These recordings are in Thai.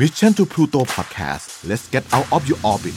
Mission to Pluto Podcast let's get out of your orbit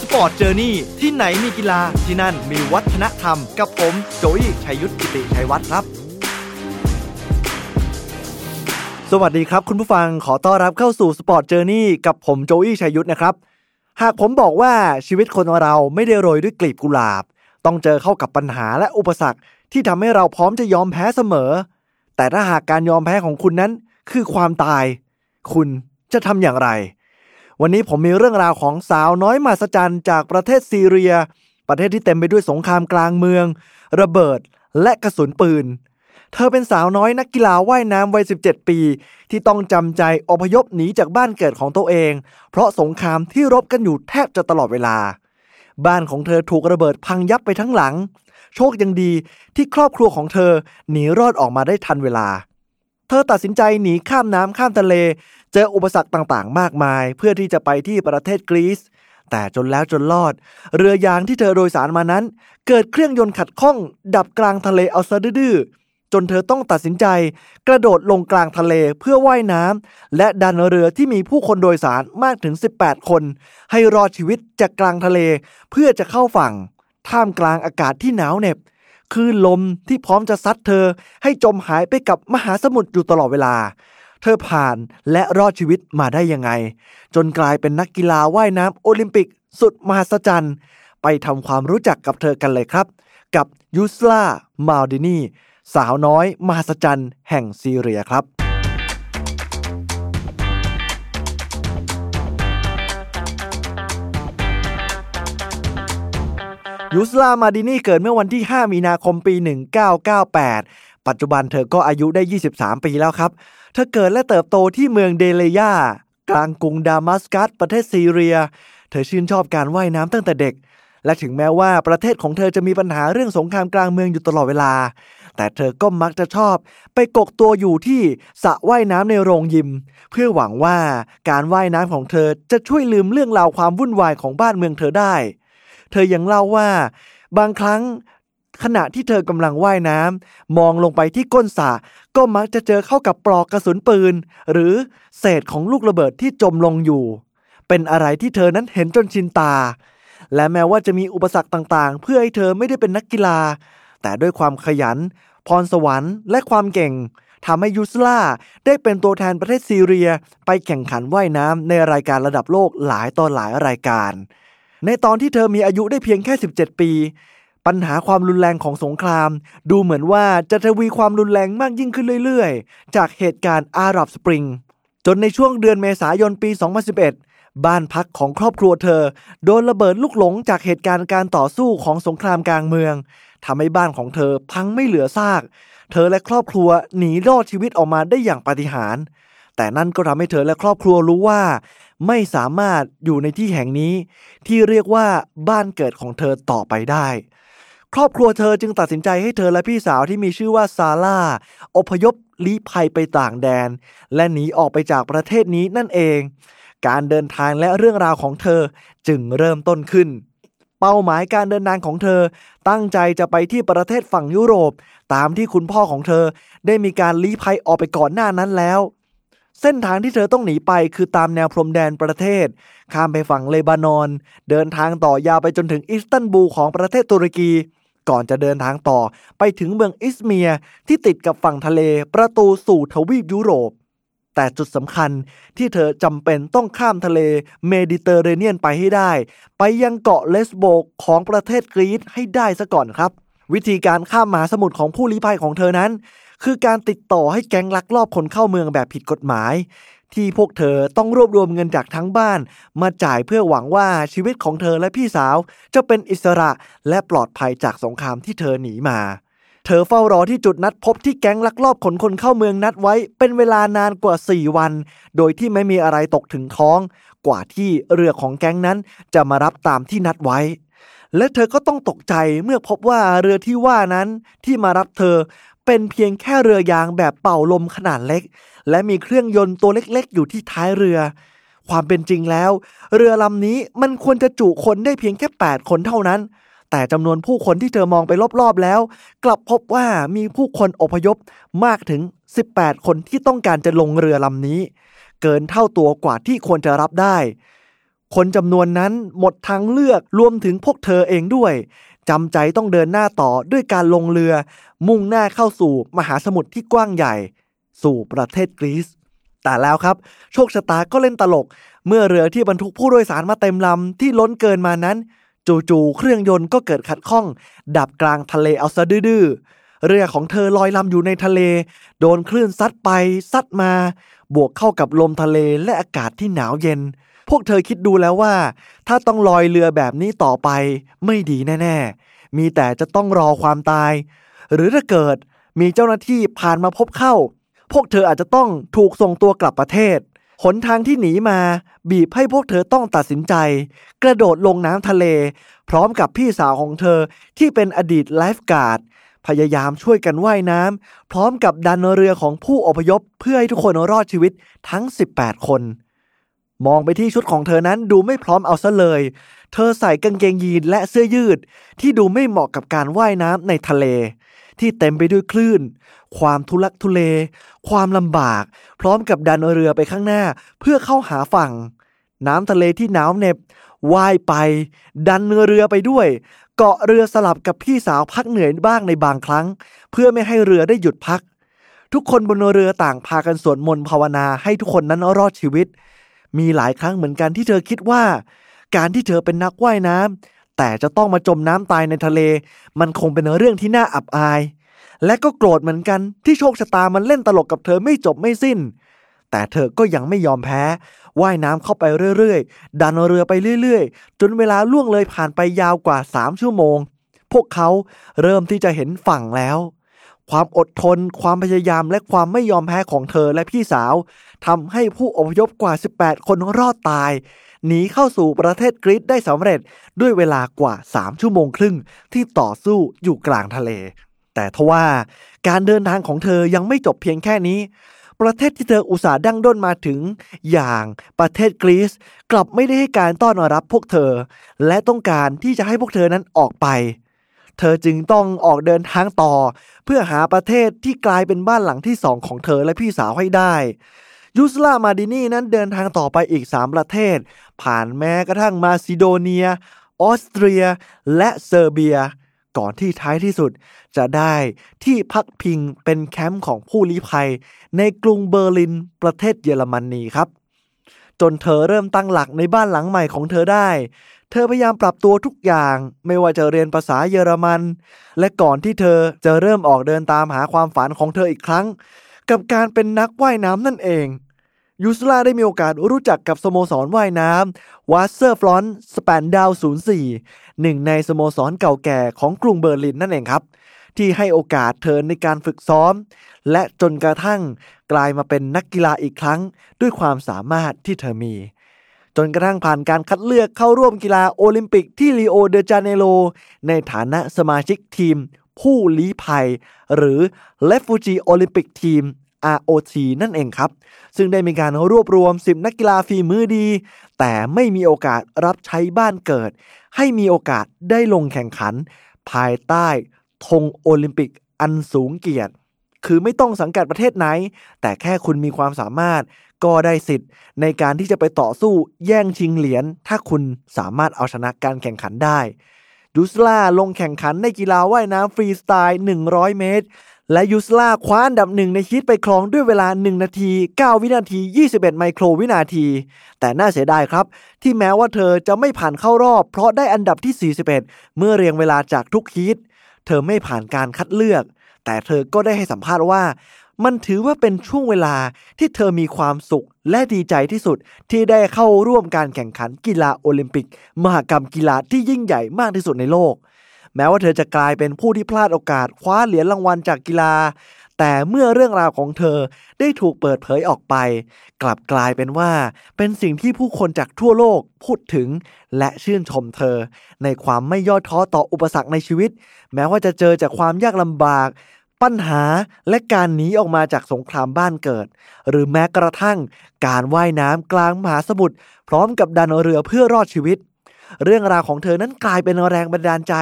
Sport Journey ที่ไหนมีกีฬาที่นั่นมีวัฒนธรรม กับผมโจยชัยยุทธกิติชัยวัฒน์ครับ สวัสดีครับคุณผู้ฟังขอต้อนรับเข้าสู่ Sport Journey กับผมโจยชัยยุทธนะครับ หากผมบอกว่าชีวิตคนเราไม่ได้โรยด้วยกลีบกุหลาบ ต้องเจอเข้ากับปัญหาและอุปสรรคที่ทำให้เราพร้อมจะยอมแพ้เสมอ แต่ถ้าหากการยอมแพ้ของคุณนั้นคือความตาย คุณจะทำอย่างไร วันนี้ผมมีเรื่องราวของสาวน้อยมหัศจรรย์จากประเทศซีเรีย ประเทศที่เต็มไปด้วยสงครามกลางเมือง ระเบิดและกระสุนปืน เธอเป็นสาวน้อยนักกีฬาว่ายน้ำวัย 17 ปี ที่ต้องจำใจอพยพหนีจากบ้านเกิดของตัวเอง เพราะสงครามที่รบกันอยู่แทบจะตลอดเวลา บ้านของเธอถูกระเบิดพังยับไปทั้งหลัง โชคยังดีที่ครอบครัวของเธอหนีรอดออกมาได้ทันเวลา เธอตัดสินใจหนีข้ามน้ำข้ามทะเล เจออุปสรรคต่างๆ มากมาย เพื่อที่จะไปที่ประเทศกรีซ แต่จนแล้วจนรอด เรือยางที่เธอโดยสารมานั้น เกิดเครื่องยนต์ขัดข้อง ดับกลางทะเลเอาซะดื้อจนเธอต้องตัดสินใจ กระโดดลงกลางทะเลเพื่อว่ายน้ำและดันเรือที่มีผู้คนโดยสารมากถึง 18 คน ให้รอดชีวิตจากกลางทะเล เพื่อจะเข้าฝั่ง ท่ามกลางอากาศที่หนาวเหน็บ คลื่นลมที่พร้อมจะซัดเธอให้จมหายไปกับมหาสมุทรอยู่ตลอดเวลา เธอผ่านและรอดชีวิตมาได้ยังไง จนกลายเป็นนักกีฬาว่ายน้ำโอลิมปิกสุดมหัศจรรย์ไปทำความรู้จักกับเธอกันเลยครับ กับยูสลามาลดินีสาวน้อยมหัศจรรย์แห่งซีเรียครับ ยูสลามาดินีเกิดเมื่อวันที่ 5 มีนาคมปี 1998 ปัจจุบันเธอก็อายุได้ 23 ปีแล้วครับ เธอเกิดและเติบโตที่เมืองเดเลยากลางกรุงดามัสกัส ประเทศซีเรีย เธอชื่นชอบการว่ายน้ำตั้งแต่เด็ก และถึงแม้ว่าประเทศของเธอจะมีปัญหาเรื่องสงครามกลางเมืองอยู่ตลอดเวลา แต่เธอก็มักจะชอบ ไปกกตัวอยู่ที่สระว่ายน้ำในโรงยิม เพื่อหวังว่าการว่ายน้ำของเธอจะช่วยลืมเรื่องราวความวุ่นวายของบ้านเมืองเธอได้ เธอยังเล่าว่า บางครั้งขณะที่เธอกำลังว่ายน้ำมองลงไปที่ก้นสระก็มักจะเจอเข้ากับปลอกกระสุนปืน หรือเศษของลูกระเบิดที่จมลงอยู่ เป็นอะไรที่เธอนั้นเห็นจนชินตา และแม้ว่าจะมีอุปสรรคต่างๆ เพื่อให้เธอไม่ได้เป็นนักกีฬา แต่ด้วยความขยัน พรสวรรค์และความเก่งทำให้ยูสลาได้เป็นตัวแทนประเทศซีเรีย ไปแข่งขันว่ายน้ำในรายการระดับโลกหลายต่อหลายรายการ ในตอนที่เธอมีอายุได้เพียงแค่ 17 ปี ปัญหาความรุนแรงของสงคราม ดูเหมือนว่าจะทวีความรุนแรงมากยิ่งขึ้นเรื่อยๆ จากเหตุการณ์อาหรับสปริง จนในช่วงเดือนเมษายนปี 2011 บ้านพักของครอบครัวเธอ โดนระเบิดลูกหลงจากเหตุการณ์การต่อสู้ของสงครามกลางเมืองทำให้บ้านของเธอพังไม่เหลือซาก เธอและครอบครัวหนีรอดชีวิตออกมาได้อย่างปาฏิหาริย์ แต่นั่นก็ทำให้เธอและครอบครัวรู้ว่า ไม่สามารถอยู่ในที่แห่งนี้ ที่เรียกว่าบ้านเกิดของเธอต่อไปได้ ครอบครัวเธอจึงตัดสินใจให้เธอและพี่สาวที่มีชื่อว่าซาร่าอพยพลี้ภัยไปต่างแดน และหนีออกไปจากประเทศนี้นั่นเอง การเดินทางและเรื่องราวของเธอจึงเริ่มต้นขึ้น เป้าหมายการเดินทางของเธอ ตั้งใจจะไปที่ประเทศฝั่งยุโรป ตามที่คุณพ่อของเธอได้มีการลี้ภัยออกไปก่อนหน้านั้นแล้ว เส้นทางที่เธอต้องหนีไปคือตามแนวพรมแดนประเทศ ข้ามไปฝั่งเลบานอน เดินทางต่อยาวไปจนถึงอิสตันบูลของประเทศตุรกี ก่อนจะเดินทางต่อไปถึงเมืองอิสเมียที่ติดกับฝั่งทะเล ประตูสู่ทวีปยุโรป แต่จุดสำคัญที่เธอจำเป็นต้องข้ามทะเลเมดิเตอร์เรเนียนไปให้ได้ ไปยังเกาะเลสโบกของประเทศกรีซให้ได้ซะก่อนครับ วิธีการข้ามมหาสมุทรของผู้ลี้ภัยของเธอนั้น คือการติดต่อให้แก๊งลักลอบคนเข้าเมืองแบบผิดกฎหมาย ที่พวกเธอต้องรวบรวมเงินจากทั้งบ้าน มาจ่ายเพื่อหวังว่าชีวิตของเธอและพี่สาว จะเป็นอิสระและปลอดภัยจากสงครามที่เธอหนีมา เธอเฝ้ารอที่จุดนัดพบที่แก๊งลักลอบขนคนเข้าเมืองนัดไว้ เป็นเวลานานกว่า 4 วัน โดยที่ไม่มีอะไรตกถึงท้อง กว่าที่เรือของแก๊งนั้นจะมารับตามที่นัดไว้และเธอก็ต้องตกใจเมื่อพบว่าเรือที่ว่านั้นที่มารับเธอ เป็นเพียงแค่เรือยางแบบเป่าลมขนาดเล็ก และมีเครื่องยนต์ตัวเล็กๆ อยู่ที่ท้ายเรือ ความเป็นจริงแล้ว เรือลำนี้มันควรจะจุคนได้เพียงแค่ 8 คนเท่านั้น แต่จำนวนผู้คนที่เธอมองไปรอบๆแล้ว กลับพบว่ามีผู้คนอพยพมากถึง 18 คนที่ต้องการจะลงเรือลำนี้ เกินเท่าตัวกว่าที่ควรจะรับได้คนจำนวนนั้นหมดทางเลือกรวมถึงพวกเธอเองด้วย จำใจต้องเดินหน้าต่อด้วยการลงเรือ มุ่งหน้าเข้าสู่มหาสมุทรที่กว้างใหญ่ สู่ประเทศกรีซแต่แล้วครับ โชคชะตาก็เล่นตลก เมื่อเรือที่บรรทุกผู้โดยสารมาเต็มลำที่ล้นเกินมานั้น จู่ๆเครื่องยนต์ก็เกิดขัดข้อง ดับกลางทะเลเอาซะดื้อเรือของเธอลอยลำอยู่ในทะเล โดนคลื่นซัดไปซัดมา บวกเข้ากับลมทะเลและอากาศที่หนาวเย็น พวกเธอคิดดูแล้วว่า ถ้าต้องลอยเรือแบบนี้ต่อไปไม่ดีแน่ ๆ มีแต่จะต้องรอความตาย หรือถ้าเกิดมีเจ้าหน้าที่ผ่านมาพบเข้า พวกเธออาจจะต้องถูกส่งตัวกลับประเทศ หนทางที่หนีมา บีบให้พวกเธอต้องตัดสินใจ กระโดดลงน้ำทะเล พร้อมกับพี่สาวของเธอที่เป็นอดีตไลฟ์การ์ดพยายามช่วยกันว่ายน้ำพร้อมกับดันเรือของผู้อพยพเพื่อให้ทุกคนรอดชีวิตทั้ง 18 คน มองไปที่ชุดของเธอนั้นดูไม่พร้อมเอาซะเลย เธอใส่กางเกงยีนและเสื้อยืด ที่ดูไม่เหมาะกับการว่ายน้ำในทะเล ที่เต็มไปด้วยคลื่น ความทุลักทุเล ความลำบาก พร้อมกับดันเรือไปข้างหน้า เพื่อเข้าหาฝั่ง น้ำทะเลที่หนาวเหน็บว่ายไป ดันเรือไปด้วย เกาะเรือสลับกับพี่สาวพักเหนื่อยบ้างในบางครั้ง เพื่อไม่ให้เรือได้หยุดพัก ทุกคนบนเรือต่างพากันสวดมนต์ภาวนาให้ทุกคนนั้นรอดชีวิต มีหลายครั้งเหมือนกันที่เธอคิดว่า การที่เธอเป็นนักว่ายน้ำแต่จะต้องมาจมน้ำตายในทะเล มันคงเป็นเรื่องที่น่าอับอาย และก็โกรธเหมือนกันที่โชคชะตามันเล่นตลกกับเธอไม่จบไม่สิ้น แต่เธอก็ยังไม่ยอมแพ้ว่ายน้ำเข้าไปเรื่อยๆ ดันเรือไปเรื่อยๆ จนเวลาล่วงเลยผ่านไปยาวกว่า 3 ชั่วโมง พวกเขาเริ่มที่จะเห็นฝั่งแล้ว ความอดทน ความพยายามและความไม่ยอมแพ้ของเธอและพี่สาวทำให้ผู้อพยพกว่า 18 คนรอดตาย หนีเข้าสู่ประเทศกรีซได้สำเร็จด้วยเวลากว่า 3 ชั่วโมงครึ่งที่ต่อสู้อยู่กลางทะเล แต่ทว่าการเดินทางของเธอยังไม่จบเพียงแค่นี้ ประเทศที่เธออุตส่าห์ดั้งด้นมาถึง อย่างประเทศกรีซกลับไม่ได้ให้การต้อนรับพวกเธอ และต้องการที่จะให้พวกเธอนั้นออกไป เธอจึงต้องออกเดินทางต่อ เพื่อหาประเทศที่กลายเป็นบ้านหลังที่สองของเธอและพี่สาวให้ได้ยูสลามาดินีนั้นเดินทางต่อไปอีก 3 ประเทศ ผ่านแม้กระทั่งมาซิโดเนีย ออสเตรีย และเซอร์เบีย ก่อนที่ท้ายที่สุด จะได้ที่พักพิงเป็นแคมป์ของผู้ลี้ภัย ในกรุงเบอร์ลินประเทศเยอรมนนีครับ จนเธอเริ่มตั้งหลักในบ้านหลังใหม่ของเธอได้ เธอพยายามปรับตัวทุกอย่างไม่ว่าจะเรียนภาษาเยอรมัน และก่อนที่เธอจะเริ่มออกเดินตามหาความฝันของเธออีกครั้ง กับการเป็นนักว่ายน้ำนั่นเองยูสลาได้มีโอกาสรู้จักกับสโมสรว่ายน้ำ Wasserfreunde Spandau 04 หนึ่งในสโมสรเก่าแก่ของกรุงเบอร์ลินนั่นเองครับ ที่ให้โอกาสเธอในการฝึกซ้อม และจนกระทั่งกลายมาเป็นนักกีฬาอีกครั้ง ด้วยความสามารถที่เธอมี จนกระทั่งผ่านการคัดเลือกเข้าร่วมกีฬาโอลิมปิกที่รีโอเดจาเนโรในฐานะสมาชิกทีม ผู้ลี้ภัย หรือ Refugee Olympic Team ROT นั่นเองครับ ซึ่งได้มีการรวบรวม 10 นักกีฬาฝีมือดี แต่ไม่มีโอกาสรับใช้บ้านเกิด ให้มีโอกาสได้ลงแข่งขัน ภายใต้ธงโอลิมปิกอันสูงเกียรติ คือไม่ต้องสังกัดประเทศไหน แต่แค่คุณมีความสามารถ ก็ได้สิทธิ์ ในการที่จะไปต่อสู้แย่งชิงเหรียญถ้าคุณสามารถเอาชนะการแข่งขันได้ดูสลาลงแข่งขันในกีฬาว่ายน้ำฟรีสไตล์ 100 เมตร และยูสลาคว้าอันดับหนึ่งในฮิตไปครองด้วยเวลา 1 นาที 9 วินาที 21 ไมโครวินาที แต่น่าเสียดายครับ ที่แม้ว่าเธอจะไม่ผ่านเข้ารอบ เพราะได้อันดับที่ 41 เมื่อเรียงเวลาจากทุกฮิตเธอไม่ผ่านการคัดเลือก แต่เธอก็ได้ให้สัมภาษณ์ว่า มันถือว่าเป็นช่วงเวลาที่เธอมีความสุขและดีใจที่สุดที่ได้เข้าร่วมการแข่งขันกีฬาโอลิมปิก มหกรรมกีฬาที่ยิ่งใหญ่มากที่สุดในโลก แม้ว่าเธอจะกลายเป็นผู้ที่พลาดโอกาสคว้าเหรียญรางวัลจากกีฬา แต่เมื่อเรื่องราวของเธอได้ถูกเปิดเผยออกไป กลับกลายเป็นว่า เป็นสิ่งที่ผู้คนจากทั่วโลกพูดถึง และชื่นชมเธอ ในความไม่ย่อท้อต่ออุปสรรคในชีวิต แม้ว่าจะเจอจากความยากลำบาก ปัญหาและการหนีออกมาจากสงครามบ้านเกิด หรือแม้กระทั่ง การว่ายน้ำกลางมหาสมุทรพร้อมกับดันเรือเพื่อรอดชีวิต เรื่องราวของเธอนั้นกลายเป็นแรงบันดาลใจ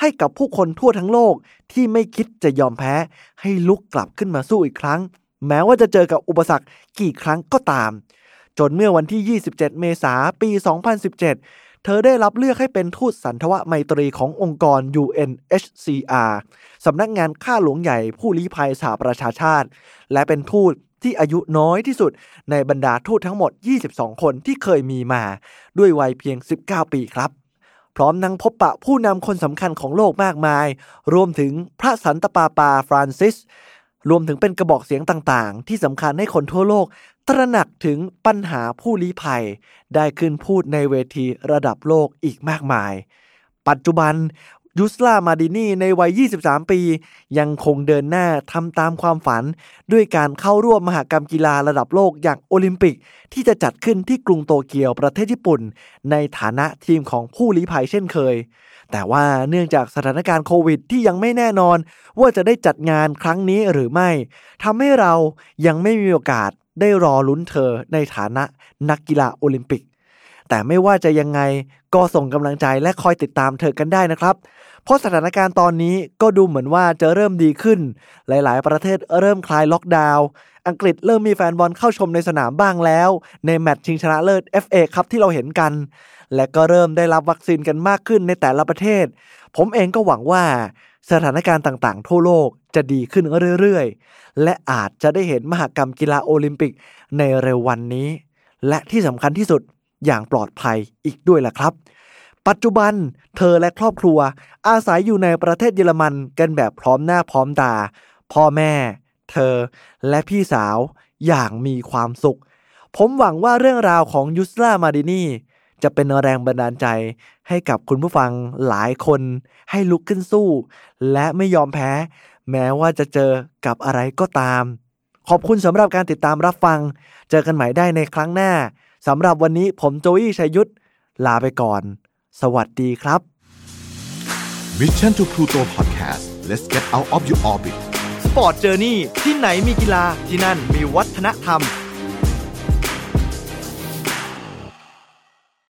ให้กับผู้คนทั่วทั้งโลกที่ไม่คิดจะยอมแพ้ ให้ลุกกลับขึ้นมาสู้อีกครั้ง แม้ว่าจะเจอกับอุปสรรคกี่ครั้งก็ตาม จนเมื่อวันที่ 27 เมษายนปี 2017 เธอได้รับเลือกให้เป็นทูตสันทวไมตรีขององค์กร UNHCR สำนักงานข้าหลวงใหญ่ผู้ลี้ภัยสหประชาชาติ และเป็นทูต ที่อายุน้อยที่สุดในบรรดาทูตทั้งหมด 22 คนที่เคยมีมา ด้วยวัยเพียง 19 ปีครับ พร้อมนั่งพบปะผู้นำคนสำคัญของโลกมากมาย รวมถึงพระสันตปาปาฟรานซิส รวมถึงเป็นกระบอกเสียงต่างๆ ที่สำคัญให้คนทั่วโลก ตระหนักถึงปัญหาผู้ลี้ภัย ได้ขึ้นพูดในเวทีระดับโลกอีกมากมายปัจจุบัน ยุสลามาดินีในวัย 23 ปี ยังคงเดินหน้าทำตามความฝัน ด้วยการเข้าร่วมมหกรรมกีฬาระดับโลกอย่างโอลิมปิก ที่จะจัดขึ้นที่กรุงโตเกียวประเทศญี่ปุ่น ในฐานะทีมของผู้ลี้ภัยเช่นเคย แต่ว่าเนื่องจากสถานการณ์โควิดที่ยังไม่แน่นอน ว่าจะได้จัดงานครั้งนี้หรือไม่ทำให้เรายังไม่มีโอกาสได้รอลุ้นเธอในฐานะนักกีฬาโอลิมปิก แต่ไม่ว่าจะยังไงก็ส่งกำลังใจและคอยติดตามเธอกันได้นะครับ เพราะสถานการณ์ตอนนี้ก็ดูเหมือนว่าจะเริ่มดีขึ้น หลายๆ ประเทศเริ่มคลายล็อกดาวน์อังกฤษเริ่มมีแฟนบอลเข้าชมในสนามบ้างแล้ว ในแมตช์ชิงชนะเลิศ FA ครับที่เราเห็นกัน และก็เริ่มได้รับวัคซีนกันมากขึ้นในแต่ละประเทศ ผมเองก็หวังว่าสถานการณ์ต่างๆ ทั่วโลกจะดีขึ้นเรื่อยๆ และอาจจะได้เห็นมหกรรมกีฬาโอลิมปิกในเร็ววันนี้ และที่สำคัญที่สุดอย่างปลอดภัยอีกด้วยล่ะครับ ปัจจุบันเธอและครอบครัว อาศัยอยู่ในประเทศเยอรมันกันแบบพร้อมหน้าพร้อมตา พ่อแม่ เธอ และพี่สาวอย่างมีความสุข ผมหวังว่าเรื่องราวของยุสลามาดินีจะเป็นแรงบันดาลใจให้กับคุณผู้ฟังหลายคนให้ลุกขึ้นสู้ และไม่ยอมแพ้ แม้ว่าจะเจอกับอะไรก็ตาม ขอบคุณสำหรับการติดตามรับฟัง เจอกันใหม่ได้ในครั้งหน้าสำหรับวันนี้ผมโจวี่ชัยยุทธลาไปก่อน สวัสดีครับ Mission to Pluto Podcast let's get out of your orbit สปอร์ตเจอร์นี่ที่ไหนมีกีฬาที่นั่นมีวัฒนธรรม